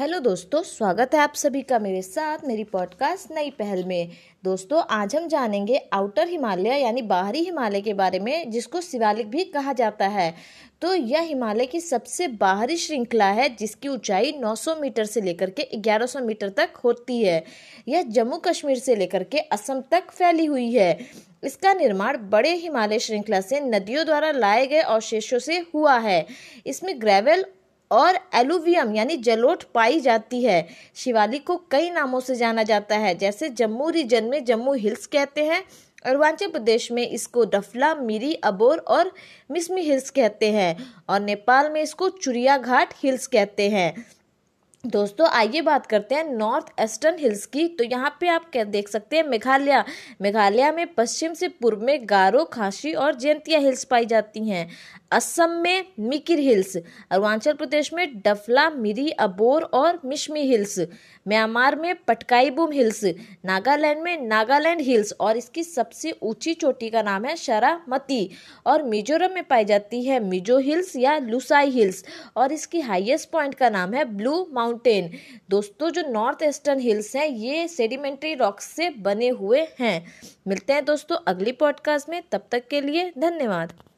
Hello दोस्तों, स्वागत है आप सभी का मेरे साथ मेरी पॉडकास्ट नई पहल में। दोस्तों, आज हम जानेंगे आउटर हिमालय यानी बाहरी हिमालय के बारे में, जिसको शिवालिक भी कहा जाता है। तो यह हिमालय की सबसे बाहरी श्रृंखला है, जिसकी ऊंचाई 900 मीटर से लेकर के 1100 मीटर तक होती है। यह जम्मू कश्मीर से लेकर के असम तक फैली हुई है। इसका निर्माण बड़े हिमालय श्रृंखला से नदियों द्वारा लाए गए अवशेषों से हुआ है। इसमें ग्रेवल और एलुवियम, यानी जलोट पाई जाती है। शिवालिक को कई नामों से जाना जाता है, जैसे जम्मू रीजन में जम्मू हिल्स कहते हैं, अरुणाचल प्रदेश में इसको डफला, मिरी, अबोर और मिसमी हिल्स कहते हैं, और नेपाल में इसको चुरिया घाट हिल्स कहते हैं। दोस्तों, आइए बात करते हैं नॉर्थ ईस्टर्न हिल्स की। तो यहाँ पे आप क्या देख सकते हैं, मेघालय। मेघालय में पश्चिम से पूर्व में गारो, खासी और जयंतिया हिल्स पाई जाती हैं। असम में मिकिर हिल्स, अरुणाचल प्रदेश में डफला, मिरी, अबोर और मिशमी हिल्स, म्यांमार में पटकाईबूम हिल्स, नागालैंड में नागालैंड हिल्स और इसकी सबसे ऊँची चोटी का नाम है शरामती और मिजोरम में पाई जाती है मिजो हिल्स या लुसाई हिल्स और इसकी हाईएस्ट पॉइंट का नाम है ब्लू माउंटेन दोस्तों, जो नॉर्थ ईस्टर्न हिल्स हैं, ये सेडिमेंट्री रॉक्स से बने हुए हैं। मिलते हैं दोस्तों अगली पॉडकास्ट में। तब तक के लिए धन्यवाद।